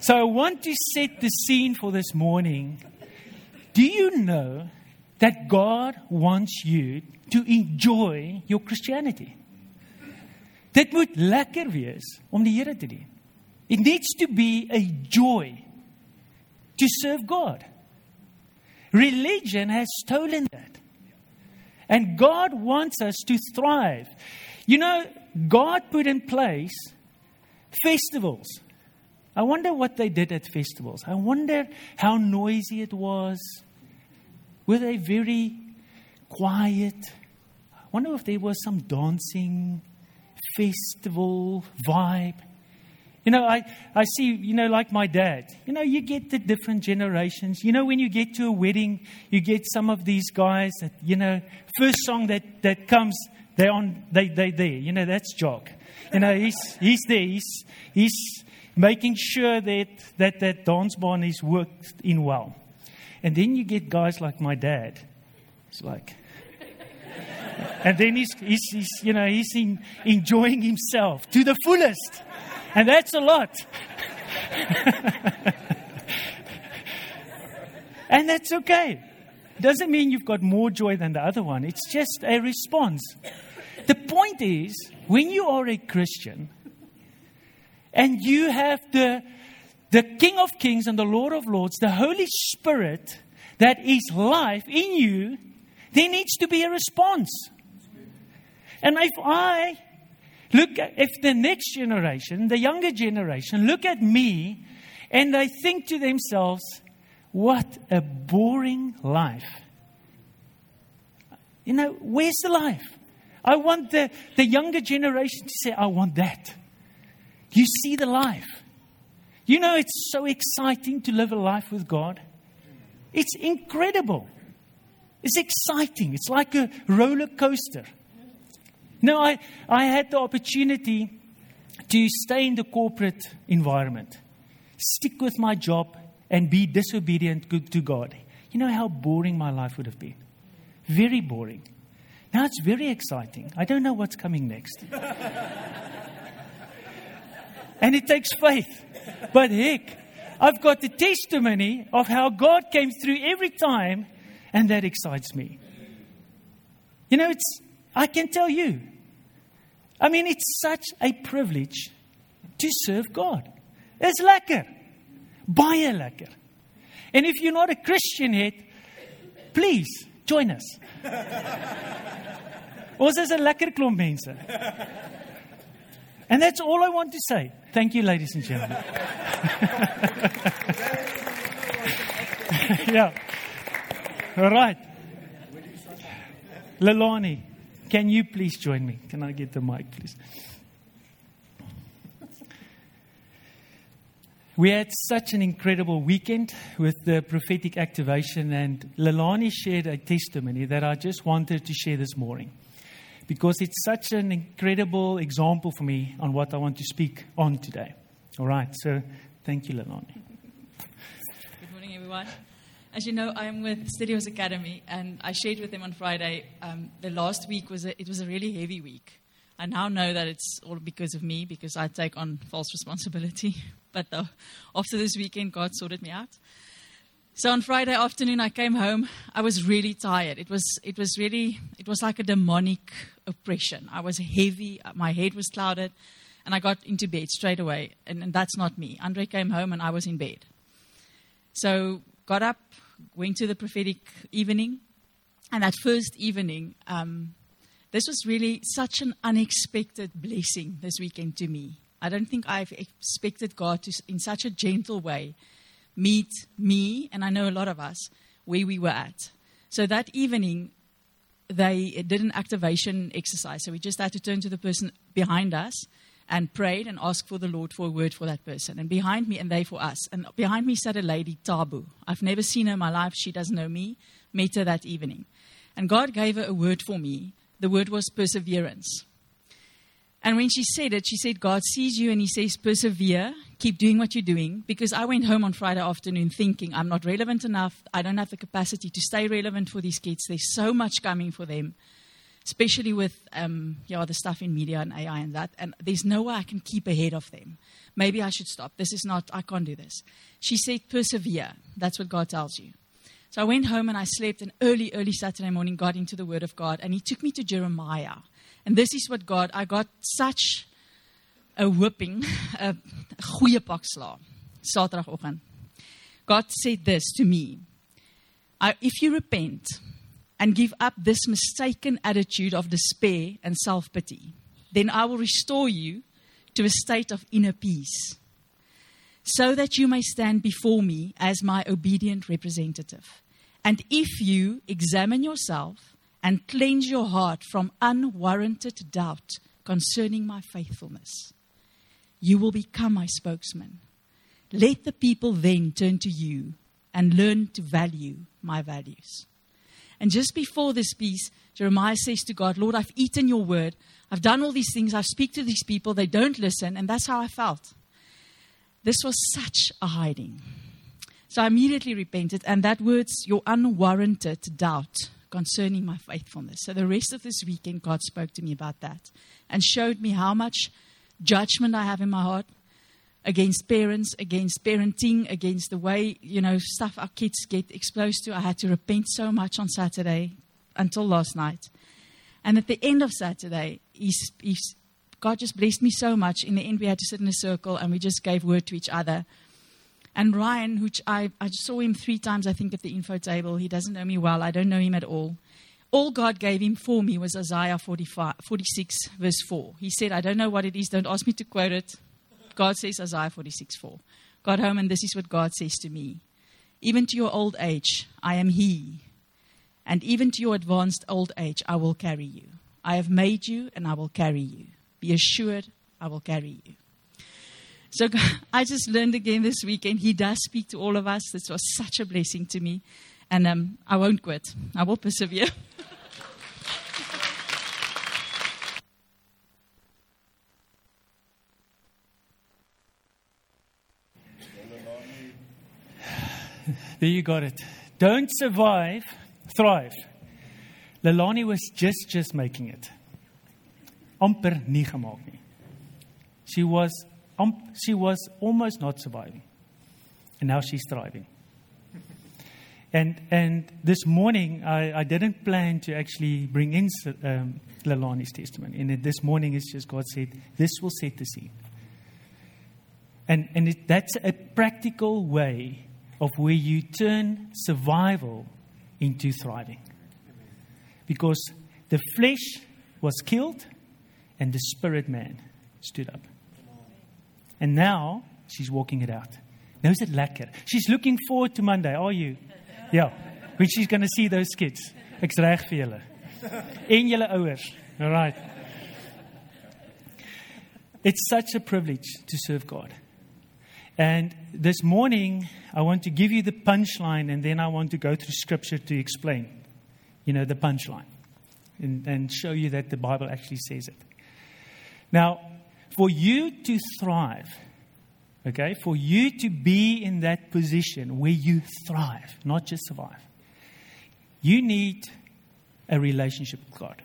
So I want to set the scene for this morning. Do you know that God wants you to enjoy your Christianity? Dit moet lekker wees om die Here te dien. It needs to be a joy to serve God. Religion has stolen that. And God wants us to thrive. You know, God put in place festivals. I wonder what they did at festivals. I wonder how noisy it was. Were they very quiet? I wonder if there was some dancing, festival vibe. You know, I, I see, you know, like my dad, you know, you get the different generations. You know, when you get to a wedding, you get some of these guys that, you know, first song that, that comes, they're on, they, they there. You know, that's Jock. You know, he's, he's there. He's, he's making sure that that, that dance band is worked in well. And then you get guys like my dad. It's like, and then he's, he's, he's you know, he's in, enjoying himself to the fullest. And that's a lot. and that's okay. Doesn't mean you've got more joy than the other one. It's just a response. The point is, when you are a Christian and you have the, the King of Kings and the Lord of Lords, the Holy Spirit that is life in you, there needs to be a response. And if I look at, if the next generation, the younger generation, look at me and they think to themselves, what a boring life. You know, where's the life? I want the, the younger generation to say, I want that. You see the life. You know, it's so exciting to live a life with God. It's incredible. It's exciting. It's like a roller coaster. No, I, I had the opportunity to stay in the corporate environment, stick with my job, and be disobedient to God. You know how boring my life would have been? Very boring. Now it's very exciting. I don't know what's coming next. and it takes faith. But heck, I've got the testimony of how God came through every time, and that excites me. You know, it's, I can tell you. I mean, it's such a privilege to serve God. It's lekker. Baie lekker. And if you're not a Christian yet, please join us. Ons is 'n lekker klomp mense. And that's all I want to say. Thank you ladies and gentlemen. yeah. All right. Lalani, can you please join me? Can I get the mic, please? We had such an incredible weekend with the prophetic activation, and Lalani shared a testimony that I just wanted to share this morning because it's such an incredible example for me on what I want to speak on today. All right, so thank you, Lalani. Good morning, everyone. As you know, I'm with Studios Academy, and I shared with them on Friday. Um, the last week was a, it was a really heavy week. I now know that it's all because of me, because I take on false responsibility. But the, after this weekend, God sorted me out. So on Friday afternoon, I came home. I was really tired. It was, it was really, it was like a demonic oppression. I was heavy. My head was clouded, and I got into bed straight away. And, and that's not me. Andre came home, and I was in bed. So got up, went to the prophetic evening, and that first evening, um, this was really such an unexpected blessing this weekend to me. I don't think I've expected God to, in such a gentle way, meet me, and I know a lot of us, where we were at. So that evening, they did an activation exercise. So we just had to turn to the person behind us and prayed and asked for the Lord for a word for that person. And behind me, and they for us. And behind me sat a lady, Tabu. I've never seen her in my life. She doesn't know me. Met her that evening. And God gave her a word for me. The word was perseverance. And when she said it, she said, God sees you and He says, persevere, keep doing what you're doing. Because I went home on Friday afternoon thinking, I'm not relevant enough. I don't have the capacity to stay relevant for these kids. There's so much coming for them. especially with um, yeah, the stuff in media and AI and that. And there's no way I can keep ahead of them. Maybe I should stop. This is not, I can't do this. She said, persevere. That's what God tells you. So I went home and I slept, and early, early Saturday morning got into the Word of God, and He took me to Jeremiah. And this is what God, I got such a whipping, a goeie pak sla, Saterdagoggend. God said this to me If you repent and give up this mistaken attitude of despair and self pity, then I will restore you to a state of inner peace so that you may stand before me as my obedient representative. And if you examine yourself and cleanse your heart from unwarranted doubt concerning my faithfulness, you will become my spokesman. Let the people then turn to you and learn to value my values. And just before this piece, Jeremiah says to God, Lord, I've eaten your word. I've done all these things. I speak to these people. They don't listen. And that's how I felt. This was such a hiding. So I immediately repented, and that word's your unwarranted doubt concerning my faithfulness. So the rest of this weekend, God spoke to me about that and showed me how much judgment I have in my heart against parents, against parenting, against the way, you know, stuff our kids get exposed to. I had to repent so much on Saturday until last night. And at the end of Saturday, he's, he's God just blessed me so much. In the end, we had to sit in a circle and we just gave word to each other. And Ryan, which I, I saw him three times, I think, at the info table. He doesn't know me well. I don't know him at all. All God gave him for me was Isaiah 45, 46, verse 4. He said, I don't know what it is. Don't ask me to quote it. God says Isaiah 46, 4. Got home, and this is what God says to me. Even to your old age, I am He. And even to your advanced old age, I will carry you. I have made you, and I will carry you. Be assured, I will carry you. So I just learned again this weekend. He does speak to all of us. This was such a blessing to me. And um, I won't quit, I will persevere. There you got it. Don't survive, thrive. Lelani was just just making it. amper nie gemaak nie. She was um, she was almost not surviving. And now she's thriving. And and this morning I, I didn't plan to actually bring in um, Lalani's testimony. And this morning it's just God said this will set the scene. And and it, that's a practical way of where you turn survival into thriving. Because the flesh was killed and the spirit man stood up. And now she's walking it out. Now is it lekker? She's looking forward to Monday, are you? Yeah. When she's going to see those kids. Ek's reg vir julle. En julle ouers. All right. It's such a privilege to serve God. And this morning, I want to give you the punchline, and then I want to go through scripture to explain, you know, the punchline and, and show you that the Bible actually says it. Now, for you to thrive, okay, for you to be in that position where you thrive, not just survive, you need a relationship with God.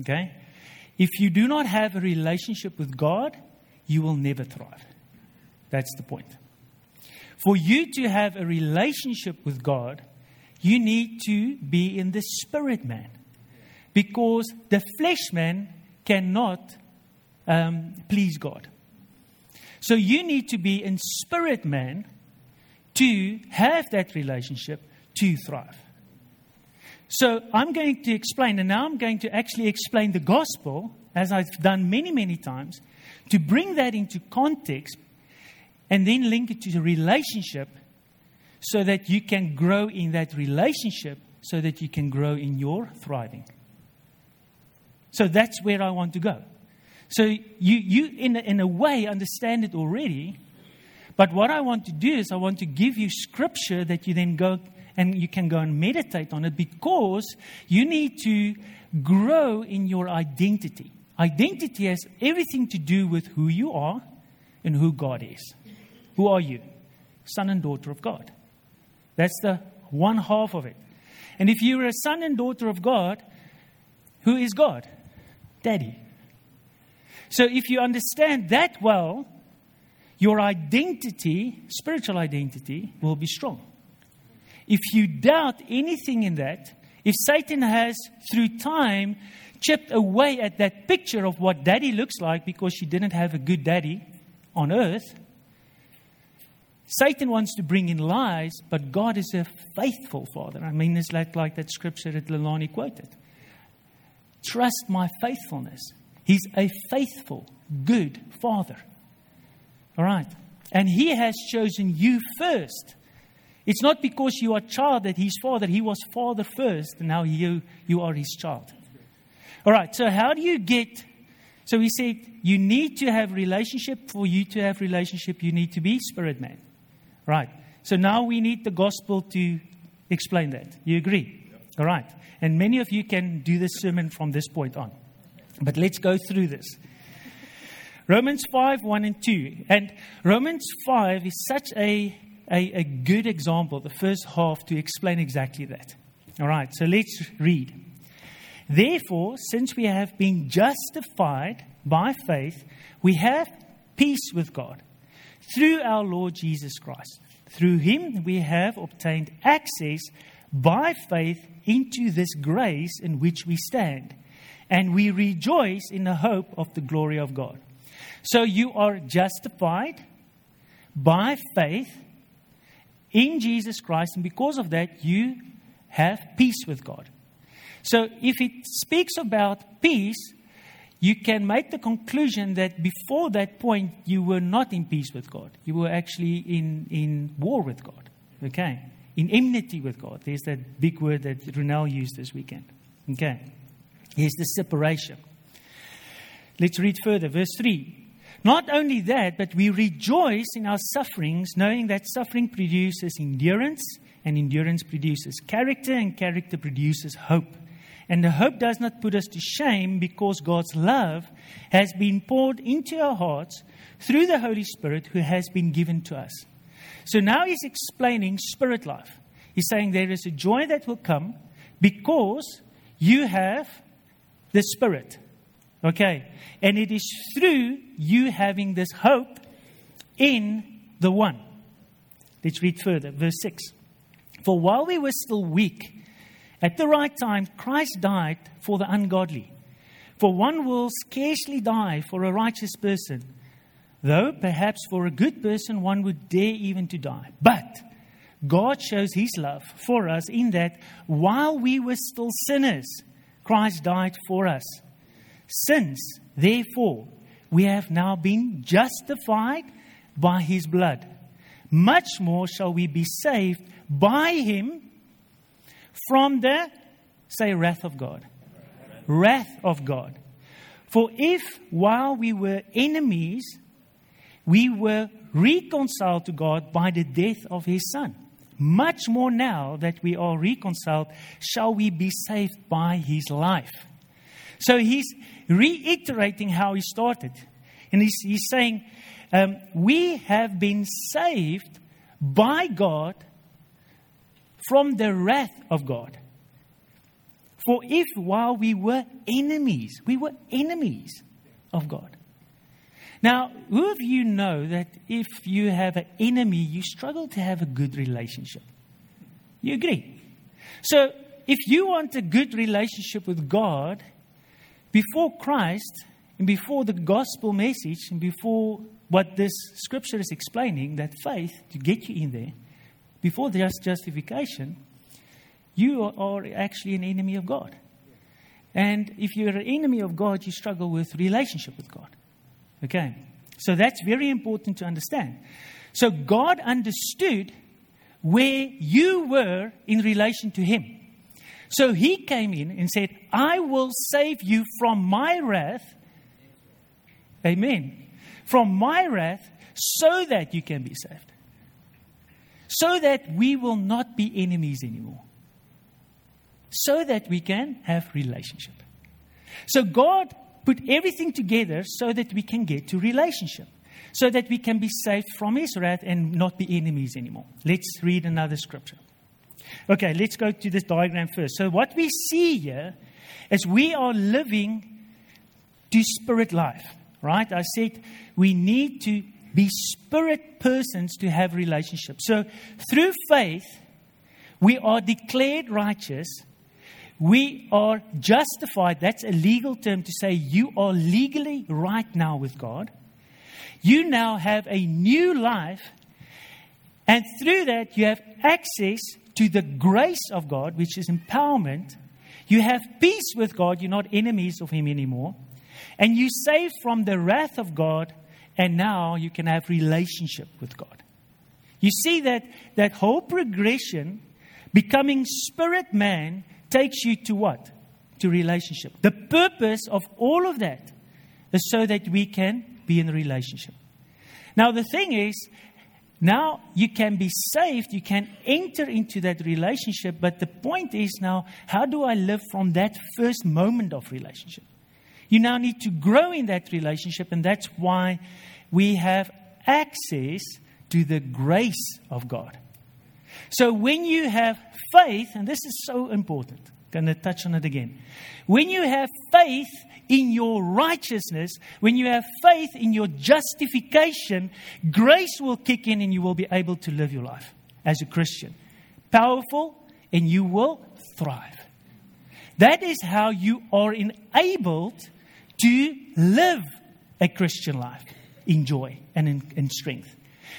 Okay? If you do not have a relationship with God, you will never thrive. That's the point. For you to have a relationship with God, you need to be in the spirit man. Because the flesh man cannot um, please God. So you need to be in spirit man to have that relationship to thrive. So I'm going to explain, and now I'm going to actually explain the gospel, as I've done many, many times, to bring that into context and then link it to the relationship so that you can grow in that relationship so that you can grow in your thriving. So that's where I want to go. So you, you in, in a way, understand it already. But what I want to do is I want to give you scripture that you then go and you can go and meditate on it because you need to grow in your identity. Identity has everything to do with who you are and who God is. Who are you? Son and daughter of God. That's the one half of it. And if you're a son and daughter of God, Who is God? Daddy. So if you understand that well, your identity, spiritual identity, will be strong. If you doubt anything in that, if Satan has, through time, chipped away at that picture of what daddy looks like because she didn't have a good daddy on earth, Satan wants to bring in lies, but God is a faithful father. I mean, it's like, like that scripture that Lelani quoted. Trust my faithfulness. He's a faithful, good father. All right. And he has chosen you first. It's not because you are child that he's father. He was father first, and now you, you are his child. All right. So how do you get so he said, you need to have relationship. For you to have relationship, you need to be spirit man. Right. So now we need the gospel to explain that. You agree? Yep. All right. And many of you can do this sermon from this point on. But let's go through this. Romans 5, 1 and 2. And Romans 5 is such a, a, a good example, the first half, to explain exactly that. All right. So let's read. Therefore, since we have been justified by faith, we have peace with God through our Lord Jesus Christ. Through him we have obtained access by faith into this grace in which we stand, and we rejoice in the hope of the glory of God. So you are justified by faith in Jesus Christ, and because of that, you have peace with God. So if it speaks about peace, you can make the conclusion that before that point, you were not in peace with God. You were actually in, in war with God. Okay? In enmity with God. There's that big word that Ronel used this weekend. Okay? Here's the separation. Let's read further. Verse 3. Not only that, but we rejoice in our sufferings, knowing that suffering produces endurance, and endurance produces character, and character produces hope. And the hope does not put us to shame because God's love has been poured into our hearts through the Holy Spirit who has been given to us. So now he's explaining spirit life. He's saying there is a joy that will come because you have the Spirit. Okay? And it is through you having this hope in the one. Let's read further. Verse 6. For while we were still weak, at the right time, Christ died for the ungodly. For one will scarcely die for a righteous person, though perhaps for a good person one would dare even to die. But God shows his love for us in that while we were still sinners, Christ died for us. Since, therefore, we have now been justified by his blood, much more shall we be saved by him from the, say, wrath of God. Wrath of God. For if while we were enemies, we were reconciled to God by the death of his Son, much more now that we are reconciled, shall we be saved by his life. So he's reiterating how he started. And he's, he's saying, um, We have been saved by God from the wrath of God. For if while we were enemies, we were enemies of God. Now, who of you know that if you have an enemy, you struggle to have a good relationship? You agree? So, if you want a good relationship with God, before Christ and before the gospel message and before what this scripture is explaining, that faith to get you in there, before just justification, you are actually an enemy of God. And if you're an enemy of God, you struggle with relationship with God. Okay? So that's very important to understand. So God understood where you were in relation to Him. So He came in and said, I will save you from my wrath. Amen. From my wrath so that you can be saved so that we will not be enemies anymore. So that we can have relationship. So God put everything together so that we can get to relationship. So that we can be saved from his wrath and not be enemies anymore. Let's read another scripture. Okay, let's go to this diagram first. So what we see here is we are living to spirit life, right? I said we need to be spirit persons to have relationships. So through faith, we are declared righteous. We are justified. That's a legal term to say you are legally right now with God. You now have a new life. And through that, you have access to the grace of God, which is empowerment. You have peace with God. You're not enemies of Him anymore. And you save from the wrath of God and now you can have relationship with God. You see that that whole progression, becoming spirit man, takes you to what? To relationship. The purpose of all of that is so that we can be in a relationship. Now the thing is, now you can be saved, you can enter into that relationship, but the point is now, how do I live from that first moment of relationship? You now need to grow in that relationship, and that's why we have access to the grace of God. So when you have faith, and this is so important, I'm going to touch on it again. When you have faith in your righteousness, when you have faith in your justification, grace will kick in and you will be able to live your life as a Christian. Powerful, and you will thrive. That is how you are enabled to live a Christian life in joy and in, in strength.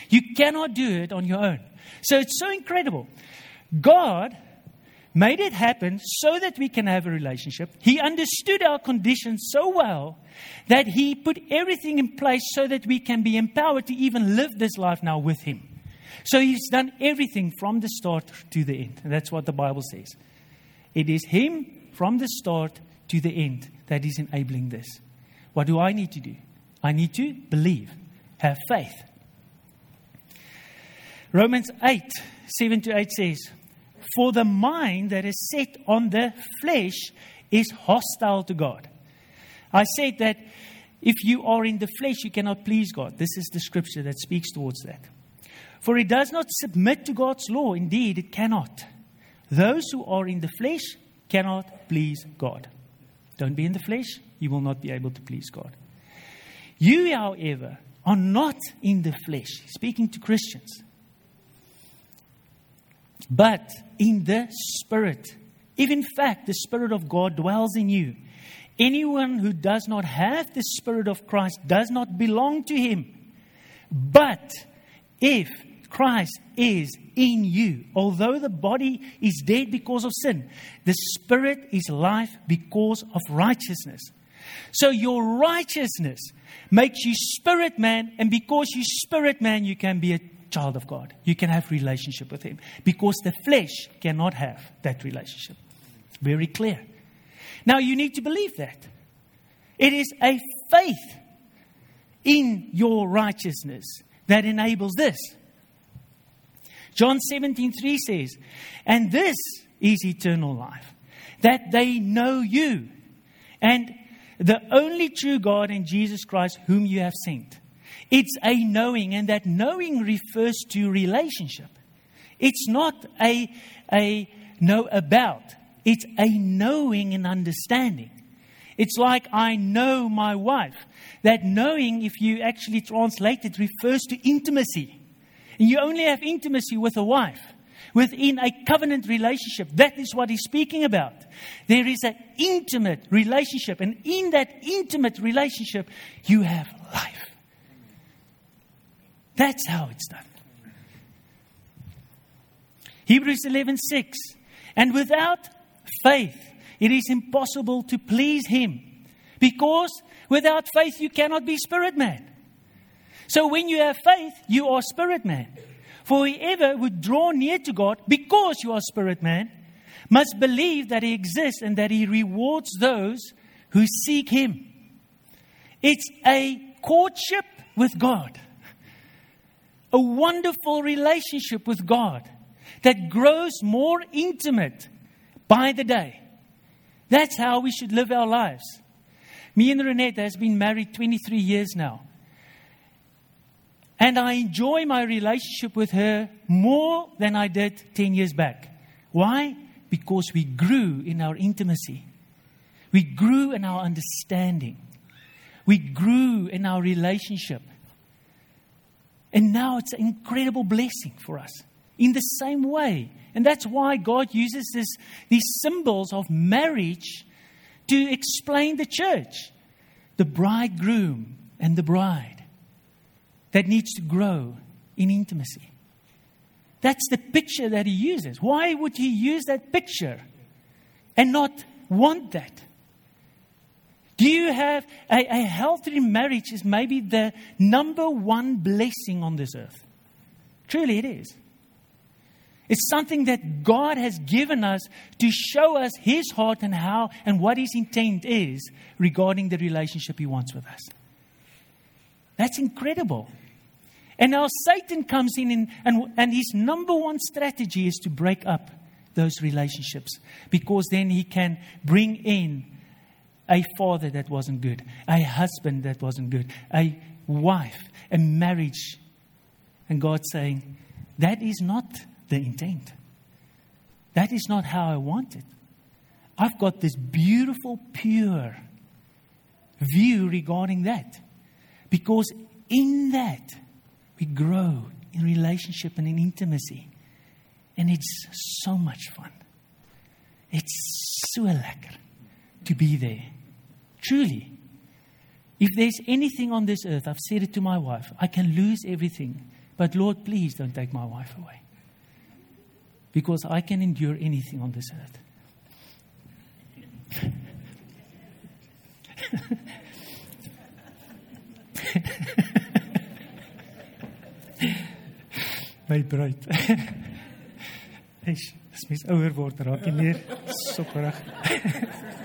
You cannot do it on your own. So it's so incredible. God made it happen so that we can have a relationship. He understood our condition so well that He put everything in place so that we can be empowered to even live this life now with Him. So He's done everything from the start to the end. And that's what the Bible says. It is Him from the start to the end that is enabling this. What do I need to do? I need to believe, have faith. Romans 8, 7 to 8 says, For the mind that is set on the flesh is hostile to God. I said that if you are in the flesh, you cannot please God. This is the scripture that speaks towards that. For it does not submit to God's law. Indeed, it cannot. Those who are in the flesh cannot please God. Don't be in the flesh, you will not be able to please God. You, however, are not in the flesh, speaking to Christians, but in the Spirit. If in fact the Spirit of God dwells in you, anyone who does not have the Spirit of Christ does not belong to him. But if Christ is in you, although the body is dead because of sin, the Spirit is life because of righteousness. So your righteousness makes you spirit man, and because you spirit man, you can be a child of God. You can have relationship with Him because the flesh cannot have that relationship. Very clear. Now you need to believe that. It is a faith in your righteousness that enables this. John 17:3 says, "And this is eternal life, that they know you and the only true God and Jesus Christ, whom you have sent. It's a knowing, and that knowing refers to relationship. It's not a, a know about, it's a knowing and understanding. It's like I know my wife. That knowing, if you actually translate it, refers to intimacy. And you only have intimacy with a wife within a covenant relationship. That is what he's speaking about. There is an intimate relationship, and in that intimate relationship, you have life. That's how it's done. Hebrews 11:6 And without faith it is impossible to please him because without faith you cannot be spirit man. So when you have faith you are spirit man. For whoever would draw near to God because you are spirit man must believe that he exists and that he rewards those who seek him. It's a courtship with God, a wonderful relationship with God that grows more intimate by the day. That's how we should live our lives. Me and Renette has been married 23 years now. And I enjoy my relationship with her more than I did 10 years back. Why? Because we grew in our intimacy. We grew in our understanding. We grew in our relationship. And now it's an incredible blessing for us in the same way. And that's why God uses this, these symbols of marriage to explain the church the bridegroom and the bride that needs to grow in intimacy. That's the picture that he uses. Why would he use that picture and not want that? Do you have a, a healthy marriage is maybe the number one blessing on this earth? Truly it is. It's something that God has given us to show us His heart and how and what His intent is regarding the relationship He wants with us. That's incredible. And now Satan comes in, and, and, and his number one strategy is to break up those relationships because then he can bring in a father that wasn't good, a husband that wasn't good, a wife, a marriage. And God saying, That is not the intent. That is not how I want it. I've got this beautiful, pure view regarding that. Because in that, we grow in relationship and in intimacy. And it's so much fun. It's so lekker to be there. Truly. If there's anything on this earth, I've said it to my wife, I can lose everything. But Lord, please don't take my wife away. Because I can endure anything on this earth. my bruid. Eish, as mens ouer word raak jy meer sokkerig.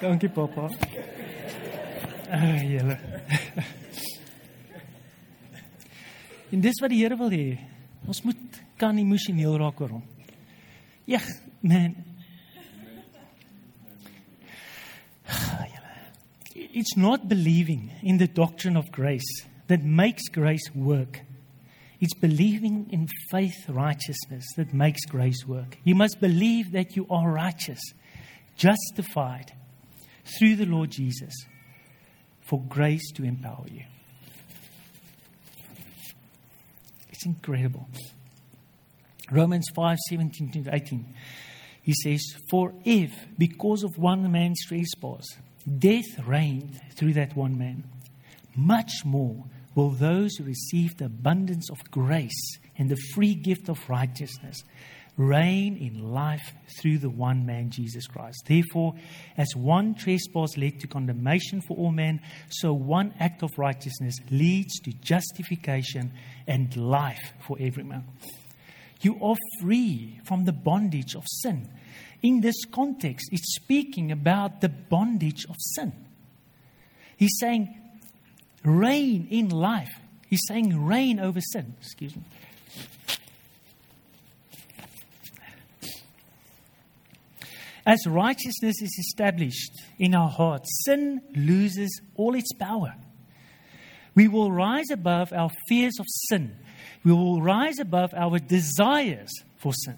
Dankie pappa. Ah, julle. En dis wat die Here wil hê. Ons moet kan emosioneel raak oor hom. Ja, man. It's not believing in the doctrine of grace that makes grace work. It's believing in faith righteousness that makes grace work. You must believe that you are righteous, justified through the Lord Jesus for grace to empower you. It's incredible. Romans 5 17 to 18. He says, For if, because of one man's trespass, death reigned through that one man, much more will those who receive the abundance of grace and the free gift of righteousness reign in life through the one man, Jesus Christ. Therefore, as one trespass led to condemnation for all men, so one act of righteousness leads to justification and life for every man. You are free from the bondage of sin. In this context, it's speaking about the bondage of sin. He's saying, reign in life. He's saying, reign over sin. Excuse me. As righteousness is established in our hearts, sin loses all its power. We will rise above our fears of sin. We will rise above our desires for sin.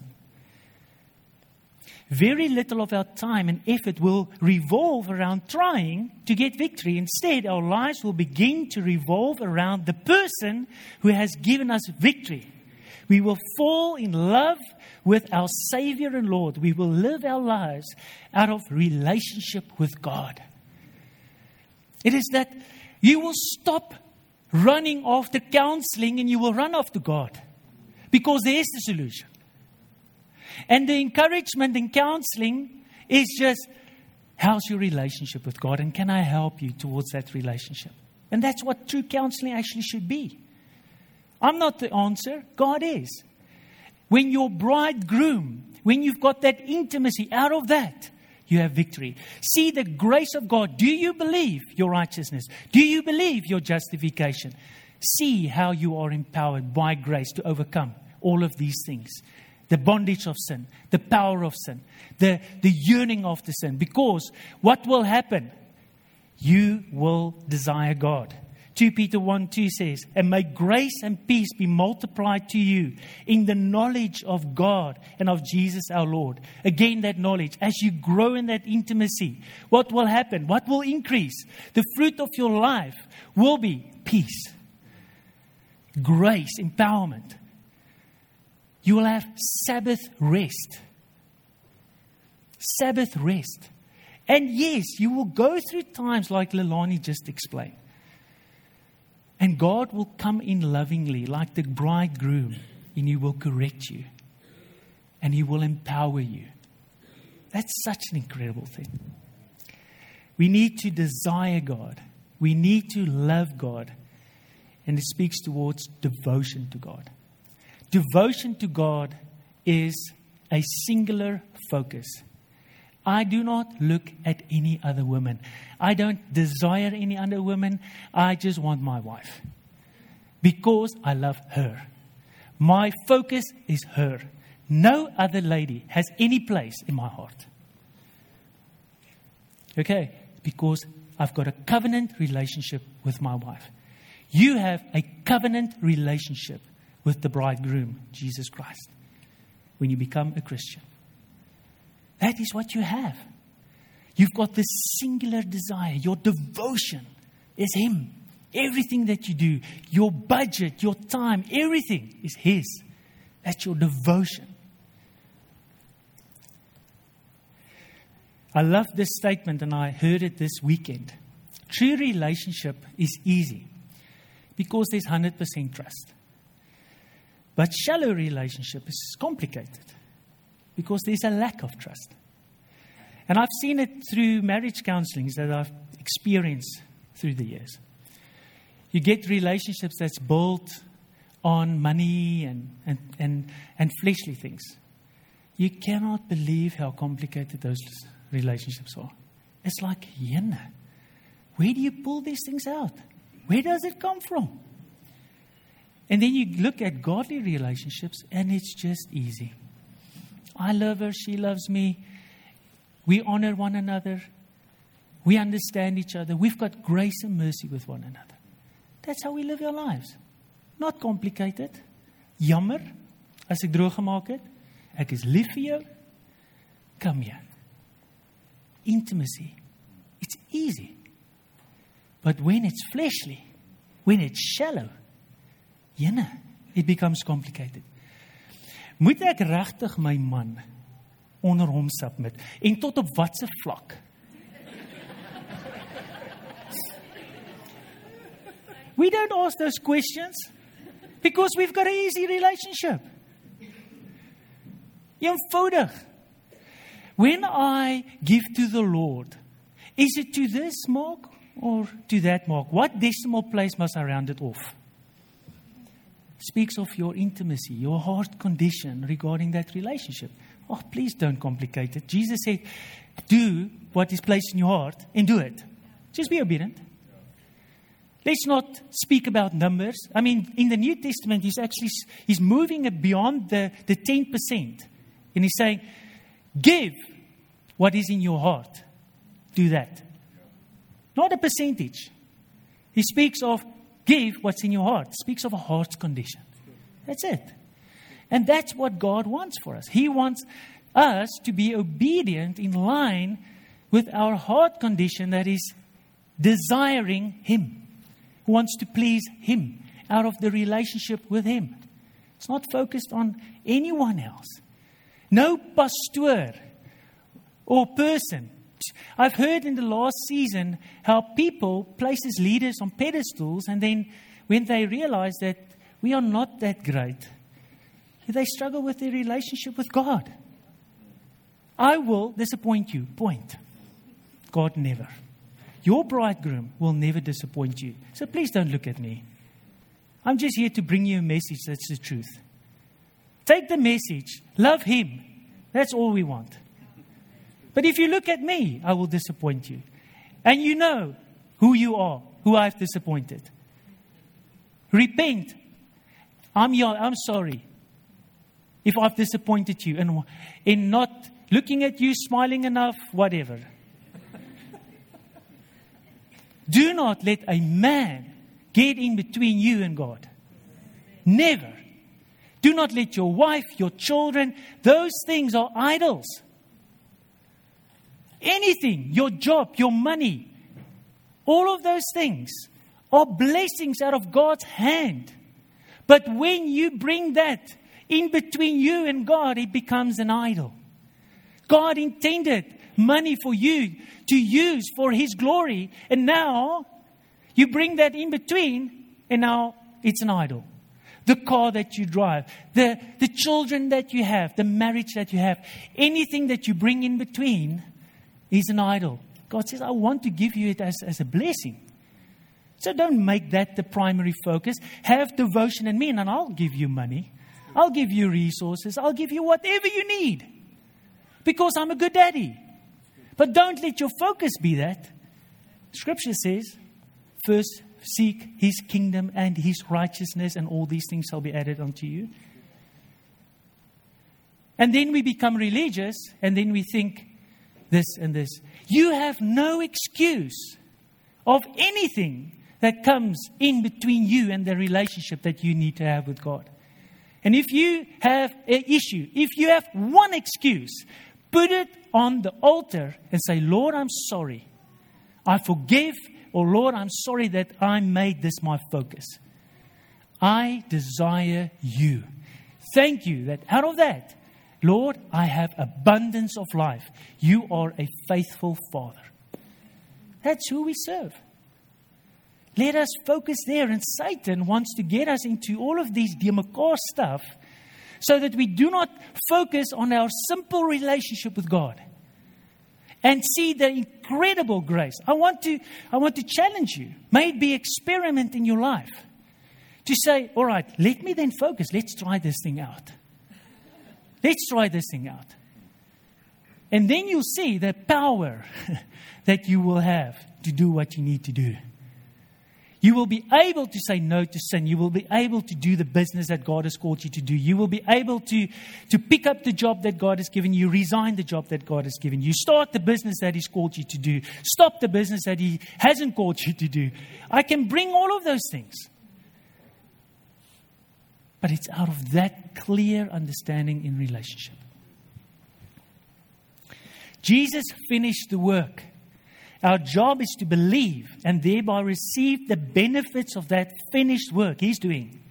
Very little of our time and effort will revolve around trying to get victory. Instead, our lives will begin to revolve around the person who has given us victory. We will fall in love with our Savior and Lord. We will live our lives out of relationship with God. It is that you will stop running after counseling and you will run after God because there is the solution. And the encouragement and counseling is just how's your relationship with God and can I help you towards that relationship? And that's what true counseling actually should be. I'm not the answer, God is. When your bridegroom, when you've got that intimacy out of that, you have victory. See the grace of God. Do you believe your righteousness? Do you believe your justification? See how you are empowered by grace to overcome all of these things the bondage of sin, the power of sin, the, the yearning of the sin. Because what will happen? You will desire God. 2 Peter 1 2 says, And may grace and peace be multiplied to you in the knowledge of God and of Jesus our Lord. Again, that knowledge. As you grow in that intimacy, what will happen? What will increase? The fruit of your life will be peace, grace, empowerment. You will have Sabbath rest. Sabbath rest. And yes, you will go through times like Lilani just explained. And God will come in lovingly, like the bridegroom, and He will correct you. And He will empower you. That's such an incredible thing. We need to desire God. We need to love God. And it speaks towards devotion to God. Devotion to God is a singular focus. I do not look at any other woman. I don't desire any other woman. I just want my wife because I love her. My focus is her. No other lady has any place in my heart. Okay? Because I've got a covenant relationship with my wife. You have a covenant relationship with the bridegroom, Jesus Christ, when you become a Christian. That is what you have. You've got this singular desire. Your devotion is Him. Everything that you do, your budget, your time, everything is His. That's your devotion. I love this statement, and I heard it this weekend. True relationship is easy because there's 100% trust. But shallow relationship is complicated because there's a lack of trust. And I've seen it through marriage counselings that I've experienced through the years. You get relationships that's built on money and, and, and, and fleshly things. You cannot believe how complicated those relationships are. It's like, Yena, where do you pull these things out? Where does it come from? And then you look at godly relationships and it's just easy. I love her, she loves me. We honor one another. We understand each other. We've got grace and mercy with one another. That's how we live our lives. Not complicated. Jammer as ek droog gemaak het. Ek is lief vir jou. Come here. Intimacy. It's easy. But when it's fleshly, when it's shallow, jene, it becomes complicated. Moet ek regtig my man onder hom submit en tot op watter vlak? We don't ask those questions because we've got an easy relationship. Eenvoudig. When I give to the Lord, is it to this mark or to that mark? What decimal place must I round it off? Speaks of your intimacy, your heart condition regarding that relationship. Oh, please don't complicate it. Jesus said, Do what is placed in your heart and do it. Just be obedient. Let's not speak about numbers. I mean, in the New Testament, he's actually he's moving it beyond the, the 10%. And he's saying, give what is in your heart. Do that. Not a percentage. He speaks of Give what's in your heart. Speaks of a heart's condition. That's it. And that's what God wants for us. He wants us to be obedient in line with our heart condition that is desiring Him, who wants to please Him out of the relationship with Him. It's not focused on anyone else. No pastor or person I've heard in the last season how people places leaders on pedestals and then when they realize that we are not that great, they struggle with their relationship with God. I will disappoint you. Point. God never. Your bridegroom will never disappoint you. So please don't look at me. I'm just here to bring you a message that's the truth. Take the message, love Him. That's all we want. But if you look at me, I will disappoint you. And you know who you are, who I've disappointed. Repent. I'm, your, I'm sorry if I've disappointed you and in not looking at you, smiling enough, whatever. Do not let a man get in between you and God. Never. Do not let your wife, your children, those things are idols. Anything, your job, your money, all of those things are blessings out of God's hand. But when you bring that in between you and God, it becomes an idol. God intended money for you to use for His glory, and now you bring that in between, and now it's an idol. The car that you drive, the, the children that you have, the marriage that you have, anything that you bring in between is an idol. God says, I want to give you it as, as a blessing. So don't make that the primary focus. Have devotion in me, and I'll give you money. I'll give you resources. I'll give you whatever you need because I'm a good daddy. But don't let your focus be that. Scripture says, first seek his kingdom and his righteousness, and all these things shall be added unto you. And then we become religious, and then we think this and this. You have no excuse of anything that comes in between you and the relationship that you need to have with God. And if you have an issue, if you have one excuse, put it on the altar and say, Lord, I'm sorry. I forgive, or Lord, I'm sorry that I made this my focus. I desire you. Thank you that out of that, Lord, I have abundance of life. You are a faithful Father. That's who we serve. Let us focus there. And Satan wants to get us into all of these Democor stuff so that we do not focus on our simple relationship with God and see the incredible grace. I want to, I want to challenge you. May it be experiment in your life to say, all right, let me then focus. Let's try this thing out. Let's try this thing out. And then you'll see the power that you will have to do what you need to do. You will be able to say no to sin. You will be able to do the business that God has called you to do. You will be able to, to pick up the job that God has given you, resign the job that God has given you, start the business that He's called you to do, stop the business that He hasn't called you to do. I can bring all of those things. But it's out of that clear understanding in relationship. Jesus finished the work. Our job is to believe and thereby receive the benefits of that finished work He's doing.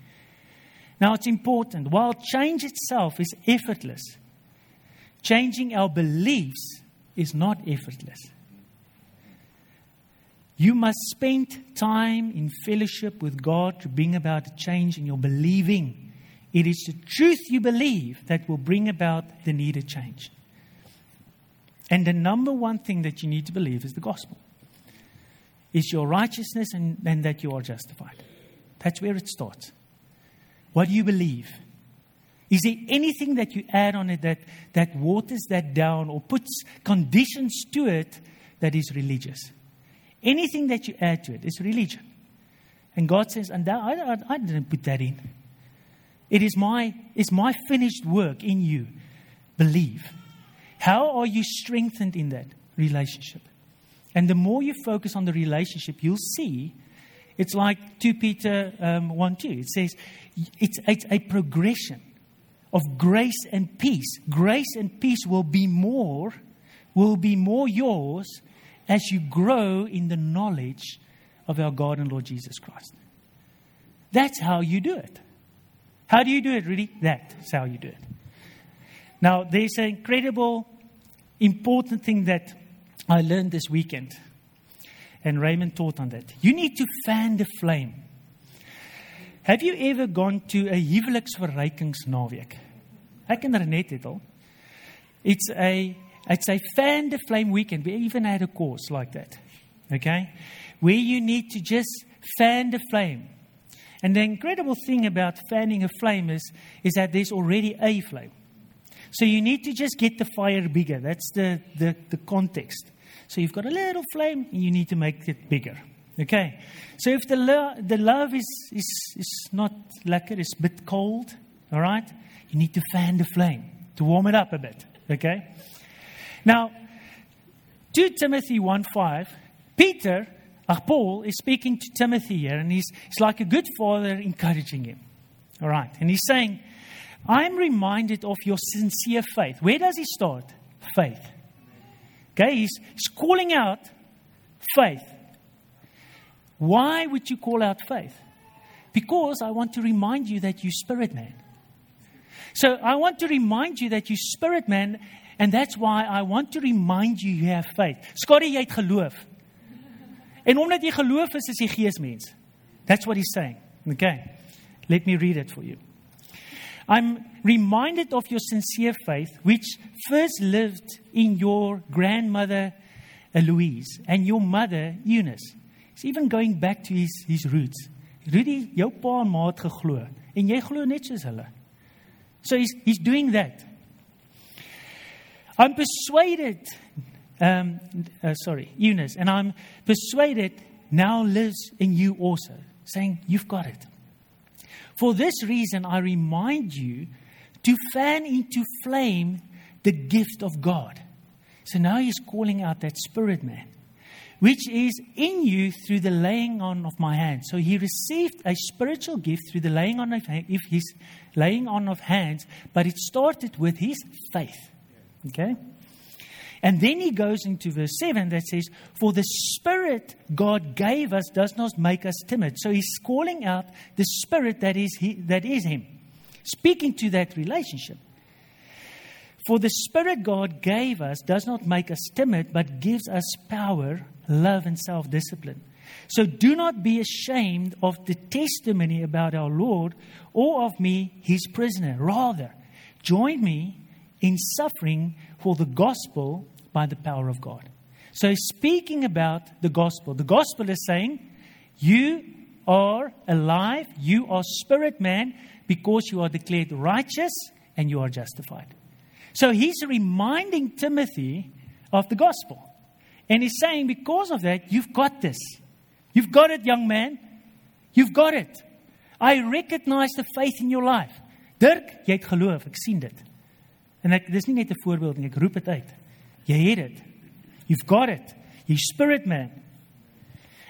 Now, it's important. While change itself is effortless, changing our beliefs is not effortless. You must spend time in fellowship with God to bring about a change in your believing. It is the truth you believe that will bring about the needed change. And the number one thing that you need to believe is the gospel. Is your righteousness and, and that you are justified. That's where it starts. What do you believe? Is there anything that you add on it that, that waters that down or puts conditions to it that is religious? Anything that you add to it is religion. And God says, and that, I, I, I didn't put that in. It is my, it's my finished work in you. Believe. How are you strengthened in that relationship? And the more you focus on the relationship, you'll see it's like 2 Peter um, 1 2. It says it's, it's a progression of grace and peace. Grace and peace will be more, will be more yours as you grow in the knowledge of our God and Lord Jesus Christ. That's how you do it. How do you do it, really? That's how you do it. Now, there's an incredible important thing that I learned this weekend, and Raymond taught on that. You need to fan the flame. Have you ever gone to a huweliksverrykingsnaweek? Ek en Renette het al. It's a it's a fan the flame weekend. We even had a course like that. Okay? Where you need to just fan the flame. And the incredible thing about fanning a flame is, is that there's already a flame. So you need to just get the fire bigger. That's the, the, the context. So you've got a little flame, and you need to make it bigger. Okay? So if the, lo- the love is, is, is not lekker, it's a bit cold, all right? You need to fan the flame to warm it up a bit. Okay? Now, 2 Timothy 1 5, Peter, Ach, Paul is speaking to Timothy here, and he's, he's like a good father encouraging him. All right. And he's saying, I'm reminded of your sincere faith. Where does he start? Faith. Okay, he's, he's calling out faith. Why would you call out faith? Because I want to remind you that you're spirit man. So I want to remind you that you're spirit man, and that's why I want to remind you you have faith. Scotty, jy het geloof. En omdat jy geloof is, is jy geesmens. That's what he's saying. Okay. Let me read it for you. I'm reminded of your sincere faith, which first lived in your grandmother Louise and your mother Eunice. He's even going back to his, his roots. Rudy, jou pa en ma het geglo en jy glo net soos hulle. So he's he's doing that. I'm persuaded um uh, sorry, Eunice, and I'm persuaded now lives in you also, saying you've got it. For this reason, I remind you to fan into flame the gift of God. So now he's calling out that spirit man, which is in you through the laying on of my hands. So he received a spiritual gift through the laying on of his laying on of hands, but it started with his faith. Okay? And then he goes into verse 7 that says, For the Spirit God gave us does not make us timid. So he's calling out the Spirit that is, he, that is him, speaking to that relationship. For the Spirit God gave us does not make us timid, but gives us power, love, and self discipline. So do not be ashamed of the testimony about our Lord or of me, his prisoner. Rather, join me in suffering for the gospel by the power of God. So, speaking about the gospel, the gospel is saying, You are alive, you are spirit man, because you are declared righteous and you are justified. So, he's reminding Timothy of the gospel. And he's saying, Because of that, you've got this. You've got it, young man. You've got it. I recognize the faith in your life. Dirk, jy het geloof, ek sien dit. En ek dis nie net 'n voorbeeld nie, ek roep dit uit. Jy het dit. You've got it. You're spirit man.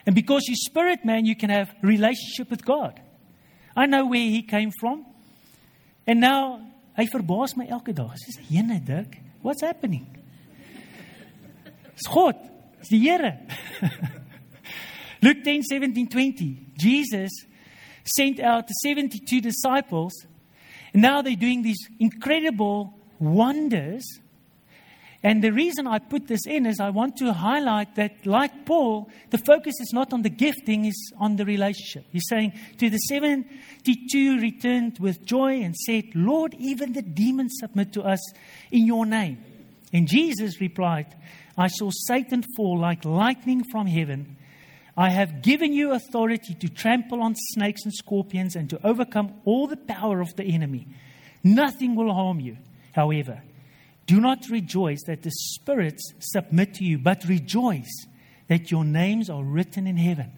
And because you're spirit man, you can have relationship with God. I know where he came from. And now hy verbaas my elke dag. Dis Jene Dirk, what's happening? Dis God. Dis die Here. Luke 10, 17, 20. Jesus sent out the 72 disciples, and now they're doing these incredible wonders and the reason I put this in is I want to highlight that, like Paul, the focus is not on the gifting, is on the relationship. He's saying, To the 72 returned with joy and said, Lord, even the demons submit to us in your name. And Jesus replied, I saw Satan fall like lightning from heaven. I have given you authority to trample on snakes and scorpions and to overcome all the power of the enemy. Nothing will harm you. However, do not rejoice that the spirits submit to you, but rejoice that your names are written in heaven.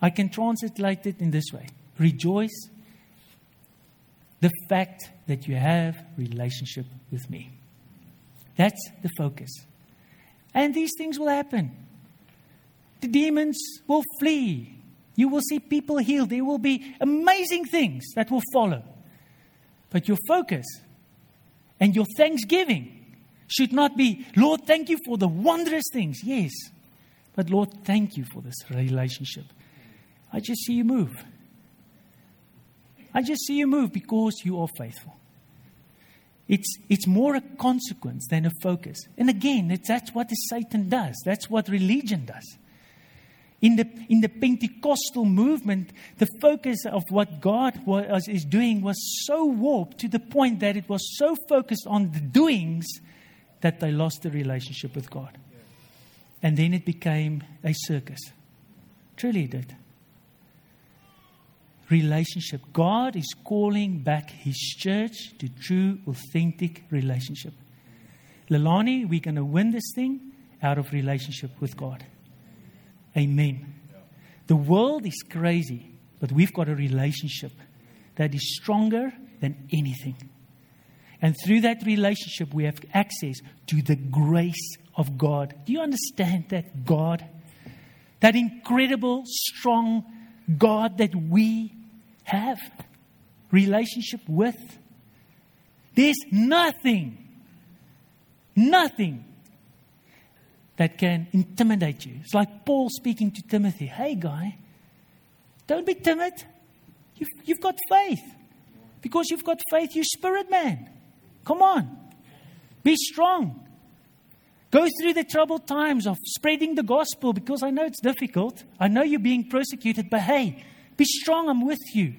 I can translate it in this way Rejoice the fact that you have relationship with me. That's the focus. And these things will happen. The demons will flee. You will see people healed. There will be amazing things that will follow. But your focus and your thanksgiving should not be, Lord, thank you for the wondrous things. Yes. But Lord, thank you for this relationship. I just see you move. I just see you move because you are faithful. It's, it's more a consequence than a focus. And again, that's what Satan does. That's what religion does. In the, in the Pentecostal movement, the focus of what God was, is doing was so warped to the point that it was so focused on the doings that they lost the relationship with God. And then it became a circus. Truly did. Relationship. God is calling back His church to true, authentic relationship. Lelani, we're going to win this thing out of relationship with God. Amen. The world is crazy, but we've got a relationship that is stronger than anything. And through that relationship, we have access to the grace of God. Do you understand that God? that incredible, strong God that we have relationship with. There's nothing, nothing that can intimidate you. It's like Paul speaking to Timothy Hey, guy, don't be timid. You've, you've got faith. Because you've got faith, you're spirit man. Come on. Be strong. Go through the troubled times of spreading the gospel because I know it's difficult. I know you're being persecuted, but hey, be strong. I'm with you.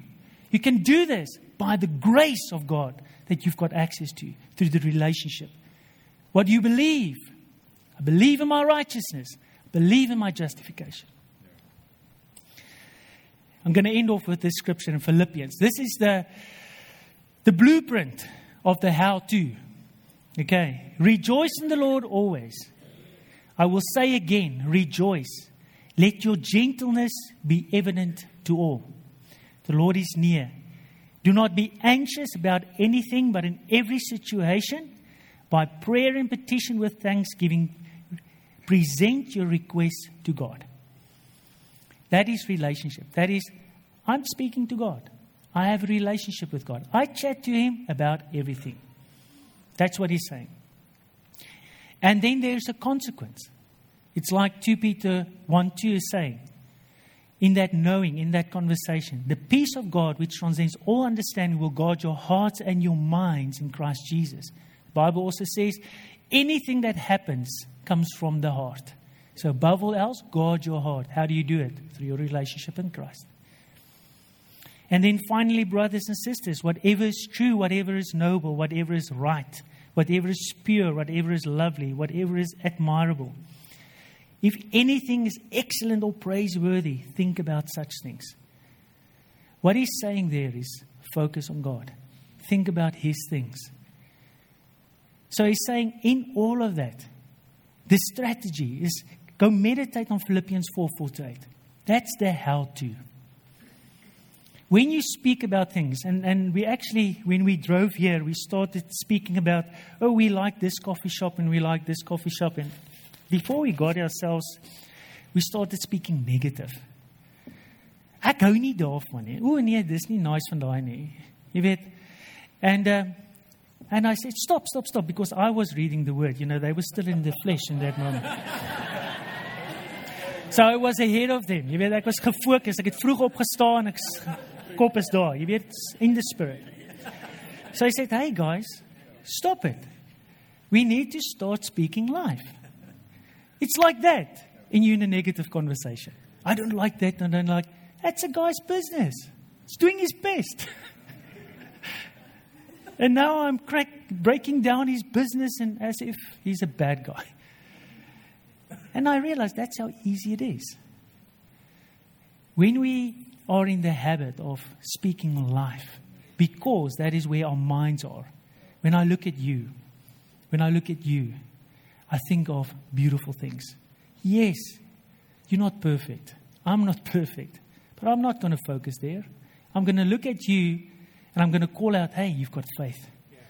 You can do this by the grace of God that you've got access to through the relationship. What you believe? I believe in my righteousness, I believe in my justification. I'm going to end off with this scripture in Philippians. This is the, the blueprint of the how to. Okay. Rejoice in the Lord always. I will say again, rejoice. Let your gentleness be evident to all. The Lord is near. Do not be anxious about anything, but in every situation, by prayer and petition with thanksgiving, present your request to God. That is relationship. That is, I'm speaking to God. I have a relationship with God. I chat to Him about everything. That's what He's saying. And then there's a consequence. It's like 2 Peter 1 2 is saying, in that knowing, in that conversation, the peace of God, which transcends all understanding, will guard your hearts and your minds in Christ Jesus. The Bible also says anything that happens comes from the heart. So, above all else, guard your heart. How do you do it? Through your relationship in Christ. And then finally, brothers and sisters, whatever is true, whatever is noble, whatever is right, whatever is pure, whatever is lovely, whatever is admirable if anything is excellent or praiseworthy, think about such things. What he's saying there is focus on God, think about his things. So he's saying, in all of that, the strategy is go meditate on Philippians 4 4 to 8. That's the how to. When you speak about things, and, and we actually, when we drove here, we started speaking about, oh, we like this coffee shop and we like this coffee shop. And before we got ourselves, we started speaking negative. Ek hou nie daarvan nie. O nee, dis nie nice van daai nie. Jy weet. And uh, and I said stop, stop, stop because I was reading the word. You know, they were still in the flesh in that moment. so I was ahead of them. Jy weet, ek was gefokus. Ek het vroeg opgestaan. Ek kop is daar. Jy in the spirit. So I said, "Hey guys, stop it. We need to start speaking life." It's like that in you in a negative conversation. I don't like that. I don't like. That's a guy's business. He's doing his best. and now I'm crack, breaking down his business and as if he's a bad guy. And I realize that's how easy it is. When we are in the habit of speaking life, because that is where our minds are. When I look at you, when I look at you, I think of beautiful things. Yes, you're not perfect. I'm not perfect. But I'm not going to focus there. I'm going to look at you and I'm going to call out, hey, you've got faith.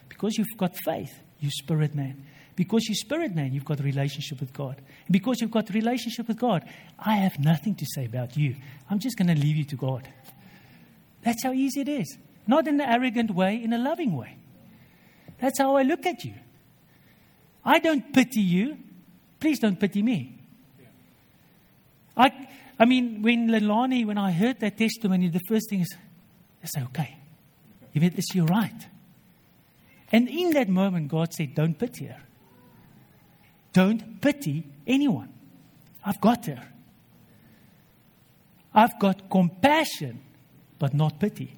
Because you've got faith, you spirit man. Because you spirit man, you've got a relationship with God. And because you've got a relationship with God, I have nothing to say about you. I'm just going to leave you to God. That's how easy it is. Not in an arrogant way, in a loving way. That's how I look at you. I don't pity you. Please don't pity me. I, I mean, when Leilani, when I heard that testimony, the first thing is, I say, okay, you bet this, you're right. And in that moment, God said, don't pity her. Don't pity anyone. I've got her. I've got compassion, but not pity.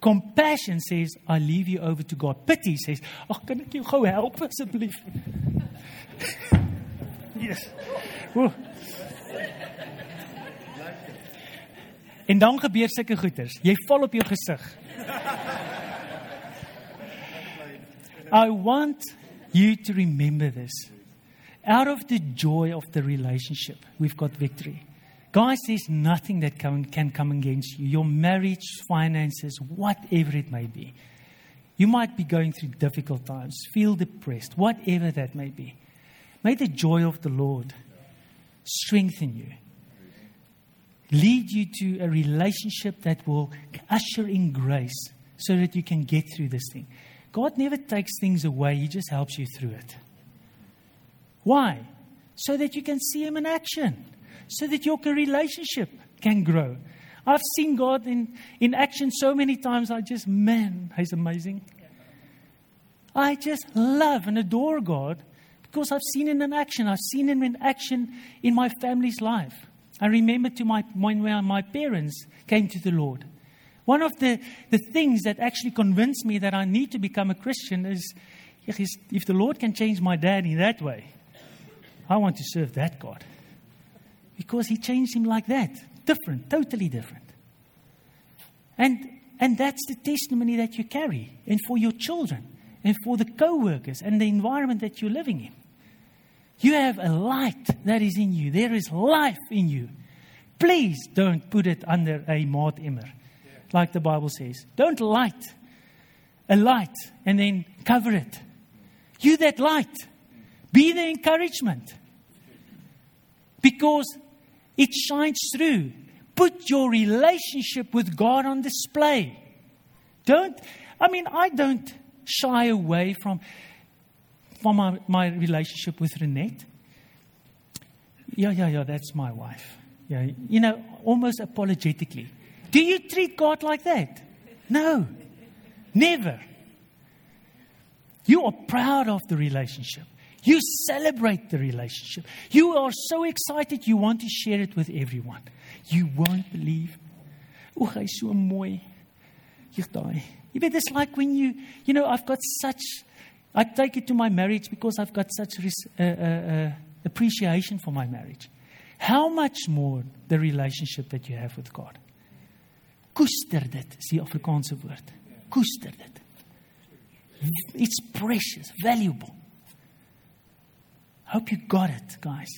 Compassion says, I leave you over to God. Pity says, kan ek jou gou help asseblief? yes. Ooh. En dan gebeur sulke goeters. Jy val op jou gesig. I want you to remember this. Out of the joy of the relationship, we've got victory. Guys, there's nothing that can, come against you. Your marriage, finances, whatever it may be. You might be going through difficult times, feel depressed, whatever that may be. May the joy of the Lord strengthen you. lead you to a relationship that will usher in grace so that you can get through this thing. God never takes things away, He just helps you through it. Why? So that you can see Him in action, so that your relationship can grow. I've seen God in, in action so many times, I just, man, He's amazing. I just love and adore God because I've seen Him in action. I've seen Him in action in my family's life. I remember to my, when my parents came to the Lord. One of the, the things that actually convinced me that I need to become a Christian is if the Lord can change my dad in that way, I want to serve that God. Because He changed him like that. Different, totally different. And, and that's the testimony that you carry, and for your children, and for the co workers, and the environment that you're living in. You have a light that is in you. There is life in you. Please don't put it under a maat emmer, like the Bible says. Don't light a light and then cover it. You that light. Be the encouragement. Because it shines through. Put your relationship with God on display. Don't, I mean, I don't shy away from from my, my relationship with Renette. Yeah, yeah, yeah, that's my wife. Yeah, you know, almost apologetically. Do you treat God like that? No, never. You are proud of the relationship. You celebrate the relationship. You are so excited you want to share it with everyone. You won't believe. Oh, so mooi. Daai. Jy weet it's like when you, you know, I've got such I take it to my marriage because I've got such uh, uh, uh, appreciation for my marriage. How much more the relationship that you have with God? Koester dit, is die Afrikaanse woord. Koester dit. It's precious, valuable. Hope you got it, guys.